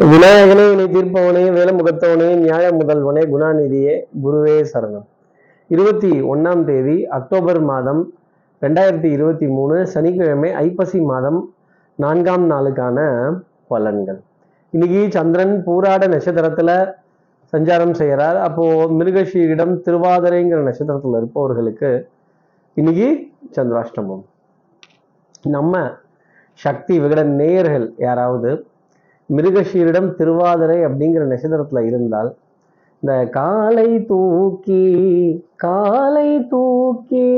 விநாயகனே இணை தீர்ப்பவனே வேலமுகத்தவனே நியாய முதல்வனே குணாநிதியே குருவே சரணம். இருபத்தி ஒன்றாம் தேதி அக்டோபர் மாதம் ரெண்டாயிரத்தி இருபத்தி மூணு சனிக்கிழமை ஐப்பசி மாதம் நான்காம் நாளுக்கான பலன்கள். இன்னைக்கு சந்திரன் பூராட நட்சத்திரத்துல சஞ்சாரம் செய்கிறார். அப்போ மிருகஷீரிடம் திருவாதிரைங்கிற நட்சத்திரத்தில் இருப்பவர்களுக்கு இன்னைக்கு சந்திராஷ்டமம். நம்ம சக்தி விகடன் நேயர்கள் யாராவது மிருகஷீரிடம் திருவாதிரை அப்படிங்கிற நட்சத்திரத்துல இருந்தால் இந்த காலை தூக்கி காலை தூக்கி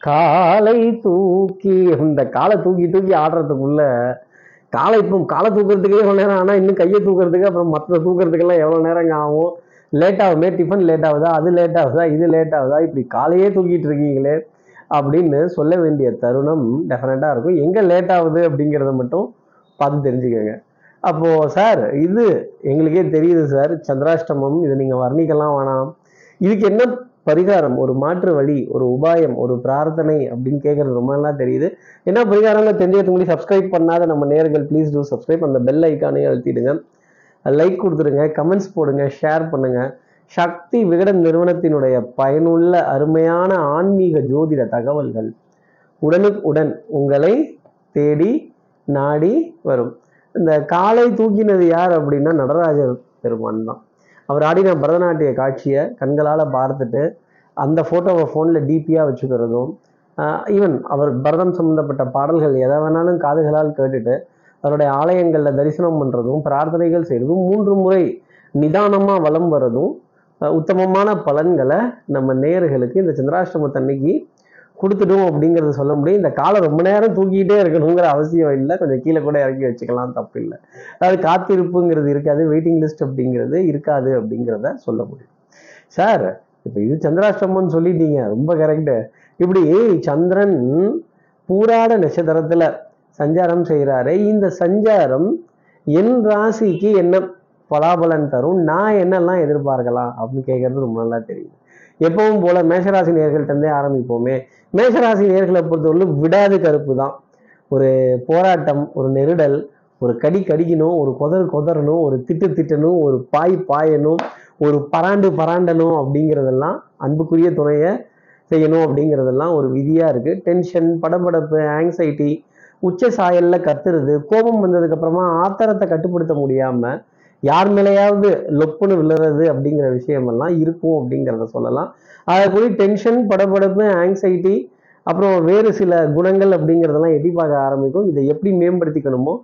காலை தூக்கி இந்த காலை தூக்கி தூக்கி ஆடுறதுக்குள்ள காலை இப்போ காலை தூக்குறதுக்கே எவ்வளோ நேரம் ஆனால் இன்னும் கையை தூக்குறதுக்கு அப்புறம் மற்ற தூக்குறதுக்கெல்லாம் எவ்வளோ நேரம் ஆகும்? லேட் ஆகுமே டிஃபன் லேட் ஆகுதா? அது லேட் ஆகுதா? இது லேட் ஆகுதா? இப்படி காலையே தூக்கிட்டு இருக்கீங்களே அப்படின்னு சொல்ல வேண்டிய தருணம் டெஃபினட்டாக இருக்கும். எங்கே லேட் ஆகுது அப்படிங்கிறத மட்டும் பார்த்து தெரிஞ்சுக்கோங்க. அப்போ சார் இது எங்களுக்கே தெரியுது சார் சந்திராஷ்டமம் இதை நீங்க வர்ணிக்கலாம் வேணாம். இதுக்கு என்ன பரிகாரம்? ஒரு மாற்று வழி ஒரு உபாயம் ஒரு பிரார்த்தனை அப்படின்னு கேட்கறது ரொம்ப நல்லா தெரியுது. என்ன பரிகாரம்னு தெரிஞ்சதுக்கு முன்னாடி சப்ஸ்கிரைப் பண்ணாத நம்ம நேர்கள் ப்ளீஸ் டூ சப்ஸ்கிரைப் அந்த பெல் ஐக்கானே அழுத்திடுங்க. லைக் கொடுத்துருங்க கமெண்ட்ஸ் போடுங்க ஷேர் பண்ணுங்க. சக்தி விகடன் நிறுவனத்தினுடைய பயனுள்ள அருமையான ஆன்மீக ஜோதிட தகவல்கள் உடனுக்குடன் உங்களை தேடி நாடி வரும். இந்த காலை தூக்கினது யார் அப்படின்னா நடராஜர் பெருமான் தான். அவர் ஆடின பரதநாட்டிய காட்சியை கண்களால் பார்த்துட்டு அந்த ஃபோட்டோவை ஃபோனில் டிபியாக வச்சுக்கிறதும் ஈவன் அவர் பரதம் சம்மந்தப்பட்ட பாடல்கள் எதை வேணாலும் காதுகளால் கேட்டுட்டு அவருடைய ஆலயங்களில் தரிசனம் பண்ணுறதும் பிரார்த்தனைகள் செய்கிறதும் மூன்று முறை நிதானமாக வலம் வர்றதும் உத்தமமான பலன்களை நம்ம நேயர்களுக்கு இந்த சந்திராஷ்டமத்தன்னைக்கு கொடுத்துடும் அப்படிங்கிறத சொல்ல முடியும். இந்த காலை ரொம்ப நேரம் தூக்கிட்டே இருக்கணுங்கிற அவசியம் இல்லை. கொஞ்சம் கீழே கூட இறக்கி வச்சுக்கலாம் தப்பு இல்லை. அதாவது காத்திருப்புங்கிறது இருக்காது வெயிட்டிங் லிஸ்ட் அப்படிங்கிறது இருக்காது அப்படிங்கிறத சொல்ல முடியும். சார் இப்போ இது சந்திராஷ்டமம்னு சொல்லிட்டீங்க ரொம்ப கரெக்டு இப்படி சந்திரன் பூராட நட்சத்திரத்தில் சஞ்சாரம் செய்கிறாரு இந்த சஞ்சாரம் என் ராசிக்கு என்ன பலாபலன் தரும்? நான் என்னெல்லாம் எதிர்பார்க்கலாம்? அப்படின்னு கேட்கறது ரொம்ப நல்லா தெரியும். எப்பவும் போல மேஷராசி நேர்கள்ட்டே இருந்தே ஆரம்பிப்போமே. மேஷராசி நேர்களை பொறுத்தவரை விடாது கருப்பு தான் ஒரு போராட்டம் ஒரு நெருடல் ஒரு கடி கடிக்கணும் ஒரு கொதர் கொதறணும் ஒரு திட்டு திட்டணும் ஒரு பாய் பாயணும் ஒரு பராண்டு பராண்டணும் அப்படிங்கிறதெல்லாம் அன்புக்குரிய துணையை செய்யணும் அப்படிங்கிறதெல்லாம் ஒரு விதியாக இருக்குது டென்ஷன் படபடப்பு ஆங்ஸைட்டி உச்ச சாயலில் கத்துறது கோபம் வந்ததுக்கு அப்புறமா ஆத்திரத்தை கட்டுப்படுத்த முடியாமல் யார் மேலேயாவது லொப்புன்னு விழுறது அப்படிங்கிற விஷயமெல்லாம் இருக்கும் அப்படிங்கிறத சொல்லலாம். அதை கூட டென்ஷன் படப்படப்பு ஆங்ஸைட்டி அப்புறம் வேறு சில குணங்கள் அப்படிங்கிறதெல்லாம் எட்டி பார்க்க ஆரம்பிக்கும். இதை எப்படி மேம்படுத்திக்கணுமோ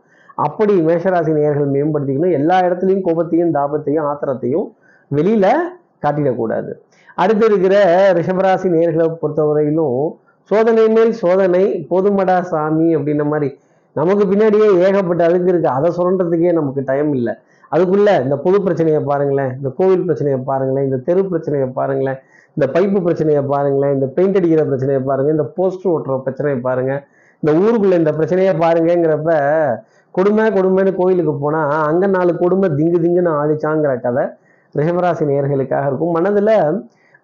அப்படி மேஷராசி நேயர்கள் மேம்படுத்திக்கணும். எல்லா இடத்துலையும் கோபத்தையும் தாபத்தையும் ஆத்திரத்தையும் வெளியில் காட்டிடக்கூடாது. அடுத்து இருக்கிற ரிஷபராசி நேர்களை பொறுத்தவரையிலும் சோதனை மேல் சோதனை போதுமடா சாமி அப்படின்ன மாதிரி நமக்கு பின்னாடியே ஏகப்பட்ட அழுக்கு இருக்கு. அதை சொல்றதுக்கே நமக்கு டைம் இல்லை. அதுக்குள்ள இந்த பொது பிரச்சனையை பாருங்களேன் இந்த கோவில் பிரச்சனையை பாருங்களேன் இந்த தெரு பிரச்சனையை பாருங்களேன் இந்த பைப்பு பிரச்சனையை பாருங்களேன் இந்த பெயிண்ட் அடிக்கிற பிரச்சனையை பாருங்க இந்த போஸ்டர் ஓட்டுற பிரச்சனையை பாருங்க இந்த ஊருக்குள்ள இந்த பிரச்சனையை பாருங்கங்கிறப்ப கொடுமை கொடுமைன்னு கோயிலுக்கு போனா அங்க நாலு கொடுமை திங்கு திங்குன்னு ஆடிச்சாங்கிற கதை ரிஷபராசி நேர்களுக்காக இருக்கும். மனதுல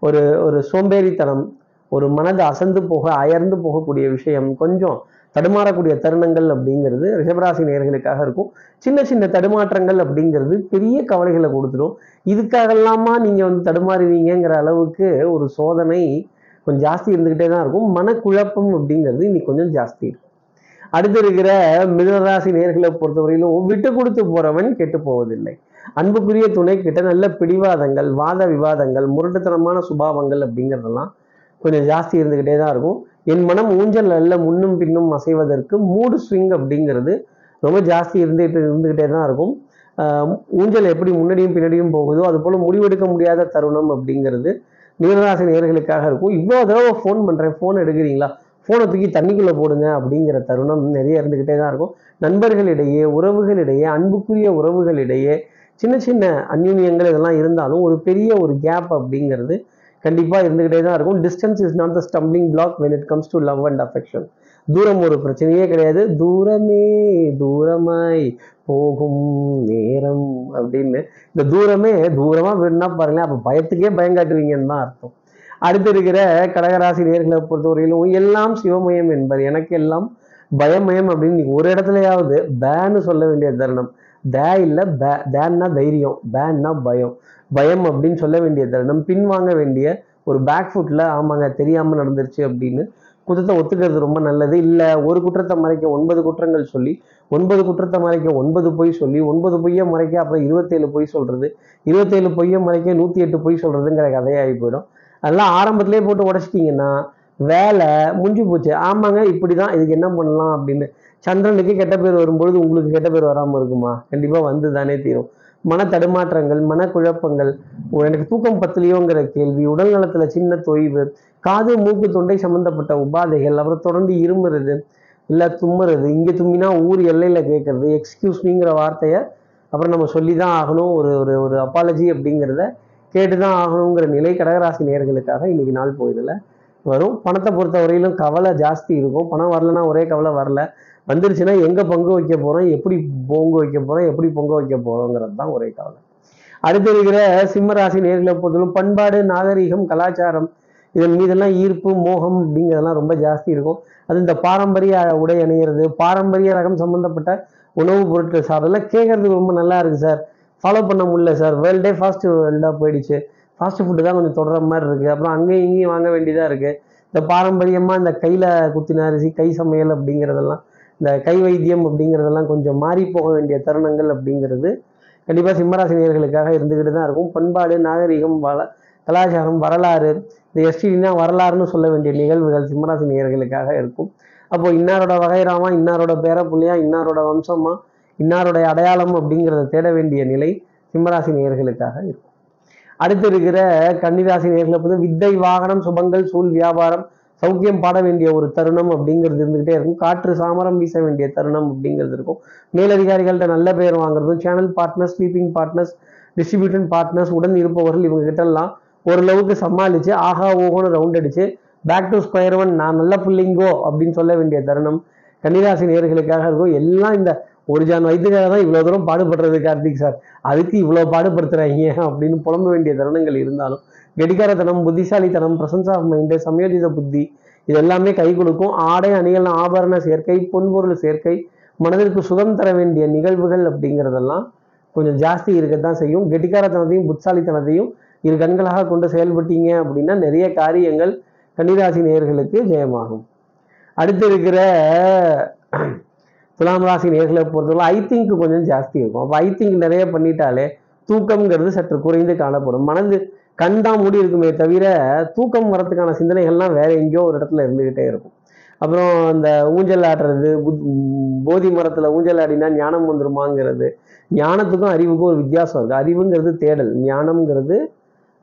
ஒரு ஒரு சோம்பேறித்தனம் ஒரு மனது அசந்து போக அயர்ந்து போகக்கூடிய விஷயம் கொஞ்சம் தடுமாறக்கூடிய தருணங்கள் அப்படிங்கிறது ரிஷபராசி நேர்களுக்காக இருக்கும். சின்ன சின்ன தடுமாற்றங்கள் அப்படிங்கிறது பெரிய கவலைகளை கொடுத்துடும். இதுக்காகலாமா நீங்கள் வந்து தடுமாறுவீங்கங்கிற அளவுக்கு ஒரு சோதனை கொஞ்சம் ஜாஸ்தி இருந்துக்கிட்டே தான் இருக்கும். மனக்குழப்பம் அப்படிங்கிறது இன்னைக்கு கொஞ்சம் ஜாஸ்தி இருக்கும். அடுத்து இருக்கிற மிதனராசி நேர்களை பொறுத்தவரையிலும் விட்டு கொடுத்து போறவன் கெட்டு போவதில்லை. அன்புக்குரிய துணை கிட்ட நல்ல பிடிவாதங்கள் வாத விவாதங்கள் முரட்டுத்தனமான சுபாவங்கள் அப்படிங்கிறதெல்லாம் கொஞ்சம் ஜாஸ்தி இருந்துக்கிட்டே தான் இருக்கும். என் மனம் ஊஞ்சல் அல்ல முன்னும் பின்னும் அசைவதற்கு மூடு ஸ்விங் அப்படிங்கிறது ரொம்ப ஜாஸ்தி இருந்துகிட்டு இருந்துக்கிட்டே தான் இருக்கும். ஊஞ்சல் எப்படி முன்னாடியும் பின்னாடியும் போகுதோ அது போல் முடிவெடுக்க முடியாத தருணம் அப்படிங்கிறது மீனராசி நேர்களுக்காக இருக்கும். இவ்வளோ தடவை ஃபோன் பண்ணுறேன் ஃபோன் எடுக்கிறீங்களா? ஃபோனை தூக்கி தண்ணிக்குள்ளே போடுங்க அப்படிங்கிற தருணம் நிறைய இருந்துக்கிட்டே தான் இருக்கும். நண்பர்களிடையே உறவுகளிடையே அன்புக்குரிய உறவுகளிடையே சின்ன சின்ன அந்யூன்யங்கள் இதெல்லாம் இருந்தாலும் ஒரு பெரிய ஒரு கேப் அப்படிங்கிறது கண்டிப்பாக இருந்துக்கிட்டே தான் இருக்கும். Distance is not the stumbling block when it comes to love and affection தூரம் ஒரு பிரச்சனையே கிடையாது. தூரமே தூரமாய் போகும் நேரம் அப்படின்னு. இந்த தூரமே தூரமாக வேணும்னா பாருங்களேன் அப்போ பயத்துக்கே பயம் காட்டுவீங்கன்னு தான் அர்த்தம். அடுத்து இருக்கிற கடகராசி நேர்களை பொறுத்தவரையிலும் எல்லாம் சிவமயம் என்பது எனக்கு எல்லாம் பயமயம் அப்படின்னு ஒரு இடத்துலையாவது பேன்னு சொல்ல வேண்டிய தருணம். தே இல்லை பே தேன்னா தைரியம் பேன்னா பயம். பயம் அப்படின்னு சொல்ல வேண்டிய தருணம் பின்வாங்க வேண்டிய ஒரு பேக் ஃபுட்டில் ஆமாங்க தெரியாமல் நடந்துருச்சு அப்படின்னு குற்றத்தை ஒத்துக்கிறது ரொம்ப நல்லது. இல்லை ஒரு குற்றத்தை மறைக்க ஒன்பது குற்றங்கள் சொல்லி ஒன்பது குற்றத்தை மறைக்க ஒன்பது பொய் சொல்லி ஒன்பது பொய்யை மறைக்க அப்புறம் இருபத்தேழு பொய் சொல்கிறது இருபத்தேழு பொய்யை மறைக்க நூற்றி எட்டு பொய் சொல்கிறதுங்கிற கதையாகி போயிடும். அதெல்லாம் ஆரம்பத்திலே போட்டு உடச்சிட்டிங்கன்னா வேலை முடிஞ்சு போச்சு. ஆமாங்க இப்படி தான் இதுக்கு என்ன பண்ணலாம் அப்படின்னு. சந்திரனுக்கு கெட்ட பேர் வரும்பொழுது உங்களுக்கு கெட்ட பேர் வராமல் இருக்குமா? கண்டிப்பாக வந்து தானே தீரும். மன தடுமாற்றங்கள் மனக்குழப்பங்கள் எனக்கு தூக்கம் பத்தலையோங்கிற கேள்வி உடல் நலத்துல சின்ன தொய்வு காது மூக்கு தொண்டை சம்பந்தப்பட்ட உபாதைகள் அப்புறம் தொடர்ந்து இருமுறது இல்லை தும்முறது இங்கே தும்மினா ஊர் எல்லையில் கேட்கறது எக்ஸ்கியூஸ் மீங்கிற வார்த்தையை அப்புறம் நம்ம சொல்லி தான் ஆகணும் ஒரு ஒரு ஒரு அப்பாலஜி அப்படிங்கிறத கேட்டு தான் ஆகணுங்கிற நிலை கடகராசி நேர்களுக்காக இன்னைக்கு நாள் போயதில் வரும். பணத்தை பொறுத்த வரையிலும் கவலை ஜாஸ்தி இருக்கும். பணம் வரலன்னா ஒரே கவலை வரல. வந்துருச்சுன்னா எங்கே பங்கு வைக்க போகிறோம் எப்படி பொங்கு வைக்க போகிறோம் எப்படி பொங்க வைக்க போகிறோங்கிறது தான் ஒரே கவலை. அடுத்து இருக்கிற சிம்மராசி நேர்களை பொறுத்தவரை பண்பாடு நாகரீகம் கலாச்சாரம் இதன் மீதெல்லாம் ஈர்ப்பு மோகம் அப்படிங்கிறதெல்லாம் ரொம்ப ஜாஸ்தி இருக்கும். அது இந்த பாரம்பரிய உடை அணிகிறது பாரம்பரிய ரகம் சம்மந்தப்பட்ட உணவுப் பொருட்கள் சாப்பிடலாம் கேட்கறதுக்கு ரொம்ப நல்லா இருக்குது சார். ஃபாலோ பண்ண முடியல சார். வேர்ல்டே ஃபாஸ்ட் வேர்ல்டாக போயிடுச்சு. ஃபாஸ்ட் ஃபுட்டு தான் கொஞ்சம் தொடர மாதிரி இருக்குது அப்புறம் அங்கேயும் இங்கேயும் வாங்க வேண்டியதாக இருக்குது இந்த பாரம்பரியமாக இந்த கையில் குத்தின அரிசி கை சமையல் அப்படிங்கிறதெல்லாம் இந்த கை வைத்தியம் அப்படிங்கிறதெல்லாம் கொஞ்சம் மாறி போக வேண்டிய தருணங்கள் அப்படிங்கிறது கண்டிப்பாக சிம்மராசினியர்களுக்காக இருந்துக்கிட்டு தான் இருக்கும். பண்பாடு நாகரிகம் வள கலாச்சாரம் வரலாறு இந்த எஸ்டினா வரலாறுன்னு சொல்ல வேண்டிய நிகழ்வுகள் சிம்மராசினியர்களுக்காக இருக்கும். அப்போ இன்னாரோட வகைராமா இன்னாரோட பேரப்புள்ளியா இன்னாரோட வம்சமா இன்னாருடைய அடையாளம் அப்படிங்கிறத தேட வேண்டிய நிலை சிம்மராசி நேயர்களுக்காக இருக்கும். அடுத்து இருக்கிற கன்னிராசி நேர்களை வந்து வித்தை வாகனம் சுபங்கள் சூழ் வியாபாரம் சௌக்கியம் பாட வேண்டிய ஒரு தருணம் அப்படிங்கிறது இருந்துகிட்டே இருக்கும். காற்று சாமரம் வீச வேண்டிய தருணம் அப்படிங்கிறது இருக்கும். மேலதிகாரிகள்கிட்ட நல்ல பேர் வாங்குறதும் channel partners sleeping partners distribution partners உடன் இருப்பவர்கள் இவங்க கிட்ட ஓரளவுக்கு சமாளித்து ஆஹா ஓகோன்னு ரவுண்ட் அடித்து பேக் டு ஸ்கொயர் ஒன் நான் நல்ல பிள்ளைங்கோ அப்படின்னு சொல்ல வேண்டிய தருணம் கன்னிராசி நேர்களுக்காக இருக்கும். எல்லாம் இந்த ஒரு ஜான் வயிற்றுக்காக தான் இவ்வளோ தூரம் பாடுபடுறது கார்த்திக் சார். அதுக்கு இவ்வளோ பாடுபடுத்துறாங்க. அப்படின்னு புலம்ப வேண்டிய தருணங்கள் இருந்தாலும் கெடிகாரத்தனம் புத்திசாலித்தனம் பிரசன்ஸ் ஆஃப் மைண்டு சமயோஜித புத்தி இது எல்லாமே கை கொடுக்கும். ஆடை அணிகள் ஆபரண சேர்க்கை பொன்பொருள் சேர்க்கை மனதிற்கு சுகம் தர வேண்டிய நிகழ்வுகள் அப்படிங்கிறதெல்லாம் கொஞ்சம் ஜாஸ்தி இருக்கத்தான் செய்யும். கெட்டிக்காரத்தனத்தையும் புத்தாலித்தனத்தையும் இரு கண்களாக கொண்டு செயல்பட்டீங்க அப்படின்னா நிறைய காரியங்கள் கன்னிராசி நேர்களுக்கு ஜெயமாகும். அடுத்து இருக்கிற துலாம் ராசி நேர்களை பொறுத்தவரை ஐ திங்க் கொஞ்சம் ஜாஸ்தி இருக்கும். அப்போ ஐ திங்க் நிறைய பண்ணிட்டாலே தூக்கம்ங்கிறது சற்று குறைந்து காணப்படும். மனது கண் தான் மூடி இருக்குமே தவிர தூக்கம் வரத்துக்கான சிந்தனைகள்லாம் வேற எங்கேயோ ஒரு இடத்துல இருந்துகிட்டே இருக்கும். அப்புறம் இந்த ஊஞ்சல் ஆடுறது புத் போதி மரத்தில் ஊஞ்சல் ஆடினா ஞானம் வந்துருமாங்கிறது ஞானத்துக்கும் அறிவுக்கும் ஒரு வித்தியாசம் இருக்குது அறிவுங்கிறது தேடல் ஞானம்ங்கிறது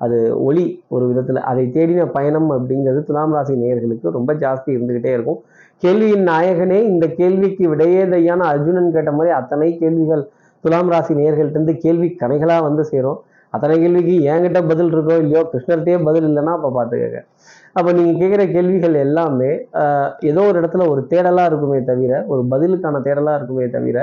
அது ஒளி ஒரு விதத்தில். அதை தேடின பயணம் அப்படிங்கிறது துலாம் ராசி நேயர்களுக்கு ரொம்ப ஜாஸ்தி இருந்துக்கிட்டே இருக்கும். கேள்வியின் நாயகனே இந்த கேள்விக்கு விடையேதையான அர்ஜுனன் கேட்ட மாதிரி அத்தனை கேள்விகள் துலாம் ராசி நேயர்கள்ட்ட கேள்வி கணைகளாக வந்து சேரும். அத்தனை கேள்விக்கு என்கிட்ட பதில் இருக்கோ இல்லையோ கிருஷ்ணர்கிட்டயே பதில் இல்லைன்னா அப்போ பார்த்துக்கங்க அப்போ நீங்கள் கேட்குற கேள்விகள் எல்லாமே ஏதோ ஒரு இடத்துல ஒரு தேடலாக இருக்குமே தவிர ஒரு பதிலுக்கான தேடலாக இருக்குமே தவிர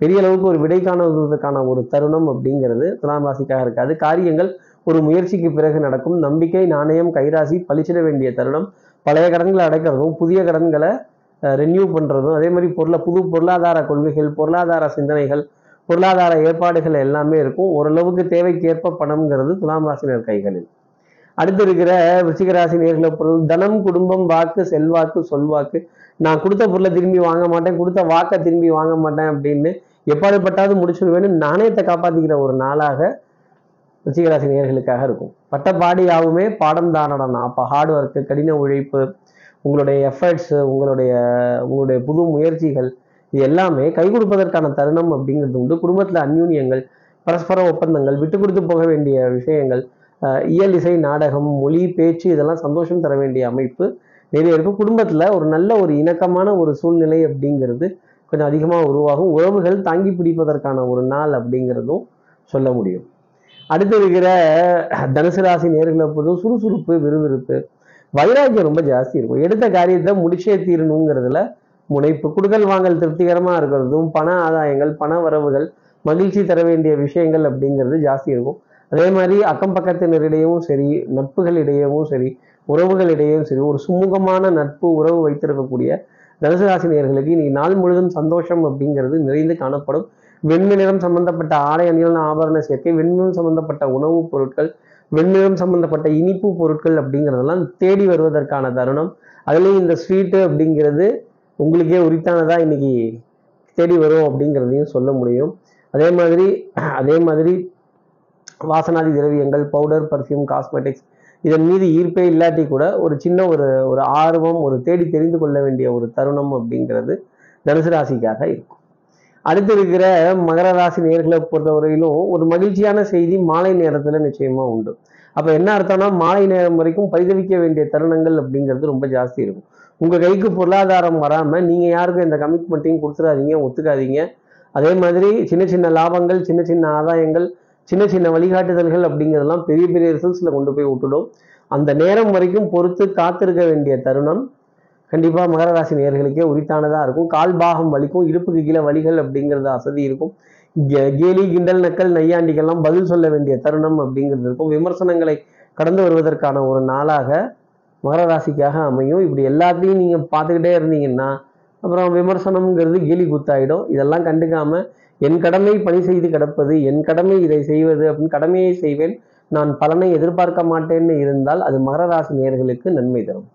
பெரிய அளவுக்கு ஒரு விடை காணுவதற்கான ஒரு தருணம் அப்படிங்கிறது துலாம் ராசிக்காக இருக்காது காரியங்கள் ஒரு முயற்சிக்கு பிறகு நடக்கும் நம்பிக்கை நாணயம் கைராசி பளிச்சிட வேண்டிய தருணம் பழைய கடன்களை அடைக்கிறதும் புதிய கடன்களை ரெனியூ பண்ணுறதும் அதே மாதிரி பொருளை புது பொருளாதார கொள்கைகள் பொருளாதார சிந்தனைகள் பொருளாதார ஏற்பாடுகள் எல்லாமே இருக்கும். ஓரளவுக்கு தேவைக்கேற்ப பணம்ங்கிறது துலாம் ராசினர் கைகளில் அடுத்து இருக்கிற விருச்சிக ராசி நேர்களை பொருள் தனம் குடும்பம் வாக்கு செல்வாக்கு சொல்வாக்கு. நான் கொடுத்த பொருளை திரும்பி வாங்க மாட்டேன் கொடுத்த வாக்கை திரும்பி வாங்க மாட்டேன் அப்படின்னு எப்பாடுபட்டாவது முடிச்சிடுவேன்னு நாணயத்தை காப்பாற்றிக்கிற ஒரு நாளாக ரிச்சிகராசி நேர்களுக்காக இருக்கும். பட்டப்பாடி யாவுமே பாடம் தானடனா? அப்போ ஹார்ட் ஒர்க்கு கடின உழைப்பு உங்களுடைய எஃபர்ட்ஸு உங்களுடைய உங்களுடைய புது முயற்சிகள் இது எல்லாமே கை கொடுப்பதற்கான தருணம் அப்படிங்கிறது உண்டு. குடும்பத்தில் அந்யூன்யங்கள் பரஸ்பர ஒப்பந்தங்கள் விட்டு கொடுத்து போக வேண்டிய விஷயங்கள் இயல் இசை நாடகம் மொழி பேச்சு இதெல்லாம் சந்தோஷம் தர வேண்டிய அமைப்பு நிறைய இருக்கும் குடும்பத்தில் ஒரு நல்ல ஒரு இணக்கமான ஒரு சூழ்நிலை அப்படிங்கிறது கொஞ்சம் அதிகமாக உருவாகும். உறவுகள் தாங்கி பிடிப்பதற்கான ஒரு நாள் அப்படிங்கிறதும் சொல்ல முடியும். அடுத்து இருக்கிற தனுசு ராசி நேர்களை பொறுத்தும் சுறுசுறுப்பு விறுவிறுப்பு வைராக்கியம் ரொம்ப ஜாஸ்தி இருக்கும். எடுத்த காரியத்தை முடிச்சே தீரணுங்கிறதுல முனைப்பு. குடுக்கல் வாங்கல் திருப்திகரமாக இருக்கிறதும் பண ஆதாயங்கள் பண வரவுகள் மகிழ்ச்சி தர வேண்டிய விஷயங்கள் அப்படிங்கிறது ஜாஸ்தி இருக்கும். அதே மாதிரி அக்கம் பக்கத்தினரிடையவும் சரி நட்புகளிடையவும் சரி உறவுகளிடையும் சரி ஒரு சுமூகமான நட்பு உறவு வைத்திருக்கக்கூடிய தனுசு ராசினியர்களுக்கு இன்னைக்கு நாள் முழுதும் சந்தோஷம் அப்படிங்கிறது நிறைந்து காணப்படும். வெண்மை நிறம் சம்பந்தப்பட்ட ஆடை அணிகள் ஆபரண சேர்க்கை வெண்மையம் சம்பந்தப்பட்ட உணவுப் பொருட்கள் வெண்மையம் சம்பந்தப்பட்ட இனிப்பு பொருட்கள் அப்படிங்கிறதெல்லாம் தேடி வருவதற்கான தருணம். அதுலேயும் இந்த ஸ்வீட்டு அப்படிங்கிறது உங்களுக்கே உரித்தானதா இன்னைக்கு தேடி வரும் அப்படிங்கிறதையும் சொல்ல முடியும். அதே மாதிரி அதே மாதிரி வாசனாதி திரவியங்கள் பவுடர் பர்ஃப்யூம் காஸ்மெட்டிக்ஸ் இதன் மீது ஈர்ப்பே இல்லாட்டி கூட ஒரு சின்ன ஒரு ஒரு ஆர்வம் ஒரு தேடி தெரிந்து கொள்ள வேண்டிய ஒரு தருணம் அப்படிங்கிறது தனுசு ராசிக்காக இருக்கும். அடுத்து இருக்கிற மகர ராசி நேர்களை பொறுத்தவரையிலும் ஒரு மகிழ்ச்சியான செய்தி மாலை நேரத்துல நிச்சயமா உண்டு. அப்ப என்ன அர்த்தம்னா மாலை நேரம் வரைக்கும் பரிதவிக்க வேண்டிய தருணங்கள் அப்படிங்கிறது ரொம்ப ஜாஸ்தி இருக்கும். உங்க கைக்கு பொருளாதாரம் வராம நீங்க யாருக்கும் இந்த கமிட்மெண்ட்டையும் கொடுத்துடாதீங்க ஒத்துக்காதீங்க. அதே மாதிரி சின்ன சின்ன லாபங்கள் சின்ன சின்ன ஆதாயங்கள் சின்ன சின்ன வழிகாட்டுதல்கள் அப்படிங்கிறதெல்லாம் பெரிய பெரிய ரிசல்ட்ஸில் கொண்டு போய் விட்டுடும். அந்த நேரம் வரைக்கும் பொறுத்து காத்திருக்க வேண்டிய தருணம் கண்டிப்பாக மகர ராசி நேர்களுக்கே உரித்தானதாக இருக்கும். கால் பாகம் வலிக்கும் இடுப்புக்கு கீழே வலிகள் அப்படிங்கிறது அசதி இருக்கும். கே- கேலி கிண்டல் நக்கல் நையாண்டிகள்லாம் பதில் சொல்ல வேண்டிய தருணம் அப்படிங்கிறது இருக்கும். விமர்சனங்களை கடந்து வருவதற்கான ஒரு நாளாக மகர ராசிக்காக அமையும். இப்படி எல்லாத்தையும் நீங்கள் பார்த்துக்கிட்டே இருந்தீங்கன்னா அப்புறம் விமர்சனம்ங்கிறது கேலி குத்தாயிடும். இதெல்லாம் கண்டுக்காமல் என் கடமை பணி செய்து கிடப்பது என் கடமை இதை செய்வது அப்படின்னு கடமையை செய்வேன். நான் பலனை எதிர்பார்க்க மாட்டேன்னு இருந்தால் அது மகர ராசி நேர்களுக்கு நன்மை தரும்.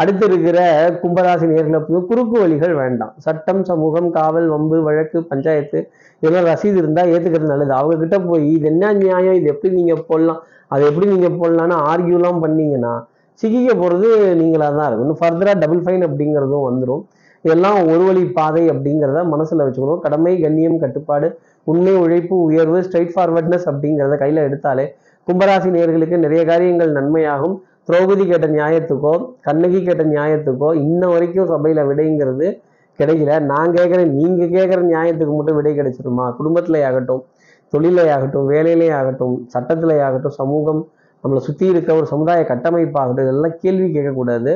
அடுத்து இருக்கிற கும்பராசி நேர்களை குறுக்கு வழிகள் வேண்டாம். சட்டம் சமூகம் காவல் வம்பு வழக்கு பஞ்சாயத்து இதெல்லாம் ரசீது இருந்தால் ஏற்றுக்கிறது நல்லது. அவங்க கிட்ட போய் இது என்ன நியாயம் இது எப்படி நீங்கள் போடலாம்? அதை எப்படி நீங்கள் போடலாம்னு ஆர்கியூலாம் பண்ணீங்கன்னா சிக்கிக்க போகிறது நீங்களாக தான் இருக்கும். இன்னும் ஃபர்தராக டபுள் ஃபைன் அப்படிங்கிறதும் வந்துடும் இதெல்லாம் ஒரு வழி பாதை அப்படிங்கிறத மனசில் வச்சுக்கணும். கடமை கண்ணியம் கட்டுப்பாடு உண்மை உழைப்பு உயர்வு ஸ்ட்ரைட் ஃபார்வர்ட்னஸ் அப்படிங்கிறத கையில் எடுத்தாலே கும்பராசி நேர்களுக்கு நிறைய காரியங்கள் நன்மையாகும். திரௌபதி கேட்ட நியாயத்துக்கோ கண்ணகி கேட்ட நியாயத்துக்கோ இன்ன வரைக்கும் சபையில் விடைங்கிறது கிடைக்கல. நான் கேட்குறேன் நீங்கள் கேட்குற நியாயத்துக்கு மட்டும் விடை கிடைச்சிருமா? குடும்பத்திலே ஆகட்டும் தொழிலே ஆகட்டும் வேலையிலே ஆகட்டும் சட்டத்திலே ஆகட்டும் சமூகம் நம்மளை சுற்றி இருக்க ஒரு சமுதாய கட்டமைப்பாகட்டும் இதெல்லாம் கேள்வி கேட்கக்கூடாது.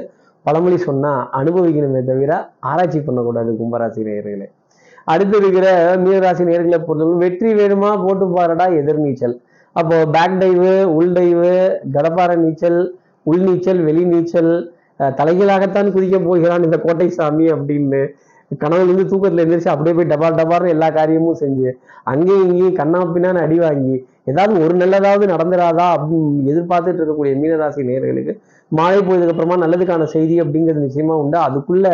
பழமொழி சொன்னால் அனுபவிக்கணுமே தவிர ஆராய்ச்சி பண்ணக்கூடாது கும்பராசி நேயர்களே. அடுத்து இருக்கிற மீனராசி நேர்களை பொறுத்தவரை வெற்றி வேணுமா? போட்டு பாருடா எதிர்நீச்சல். அப்போ பேக் டைவு உள் டைவு கடப்பாறை நீச்சல் உள் நீச்சல் வெளி நீச்சல் தலைகளாகத்தான் தலைகீழாகத்தான் குதிக்க போகிறான் இந்த கோட்டை சாமி அப்படின்னு. கனவுல இருந்து தூக்கத்தில் எந்திரிச்சு அப்படியே போய் டபார் டபார்னு எல்லா காரியமும் செஞ்சு அங்கேயும் இங்கேயும் கண்ணா பின்னான்னு அடி வாங்கி ஏதாவது ஒரு நல்லதாவது நடந்துடாதா அப்படின்னு எதிர்பார்த்துட்டு இருக்கக்கூடிய மீனராசி நேர்களுக்கு மாலை போயதுக்கு அப்புறமா நல்லதுக்கான செய்தி அப்படிங்கிறது நிச்சயமா உண்டு. அதுக்குள்ள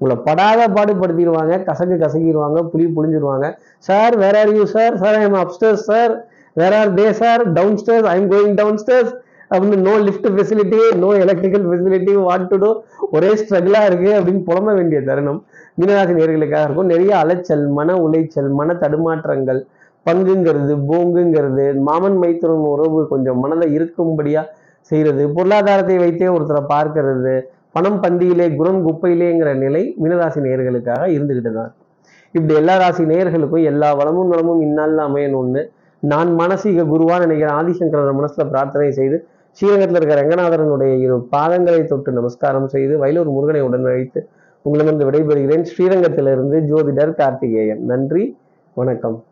உங்களை படாத பாடுபடுத்திடுவாங்க கசக்கு கசக்கிடுவாங்க புளி புளிஞ்சிருவாங்க sir where are you sir sir I am upstairs sir where are they sir downstairs I am going downstairs அப்படின்னு no lift facility no electrical facility what to do ஒரே ஸ்ட்ரகிளாக இருக்கு அப்படின்னு புலம்ப வேண்டிய தருணம். மீனராசி நேர்களுக்காக இருக்கும். நிறைய அலைச்சல் மன உளைச்சல் மன தடுமாற்றங்கள் பங்குங்கிறது போங்குங்கிறது மாமன் மைத்துரன் உறவு கொஞ்சம் மனதை இருக்கும்படியாக செய்கிறது பொருளாதாரத்தை வைத்தே ஒருத்தரை பார்க்கறது பணம் பந்தியிலே குணம் குப்பையிலேங்கிற நிலை மீனராசி நேயர்களுக்காக இருந்துகிட்டு தான் இப்படி எல்லா ராசி நேயர்களுக்கும் எல்லா வளமும் நலமும் இந்நாளில் அமையணும்னு நான் மனசீக குருவான்னு நினைக்கிறேன். ஆதிசங்கரன் மனசில் பிரார்த்தனை செய்து ஸ்ரீரங்கத்தில் இருக்கிற ரங்கநாதரனுடைய இரு பாதங்களை தொட்டு நமஸ்காரம் செய்து வயலூர் முருகனை உடன் அழைத்து உங்களிடமிருந்து விடைபெறுகிறேன். ஸ்ரீரங்கத்திலிருந்து ஜோதிடர் கார்த்திகேயன். நன்றி வணக்கம்.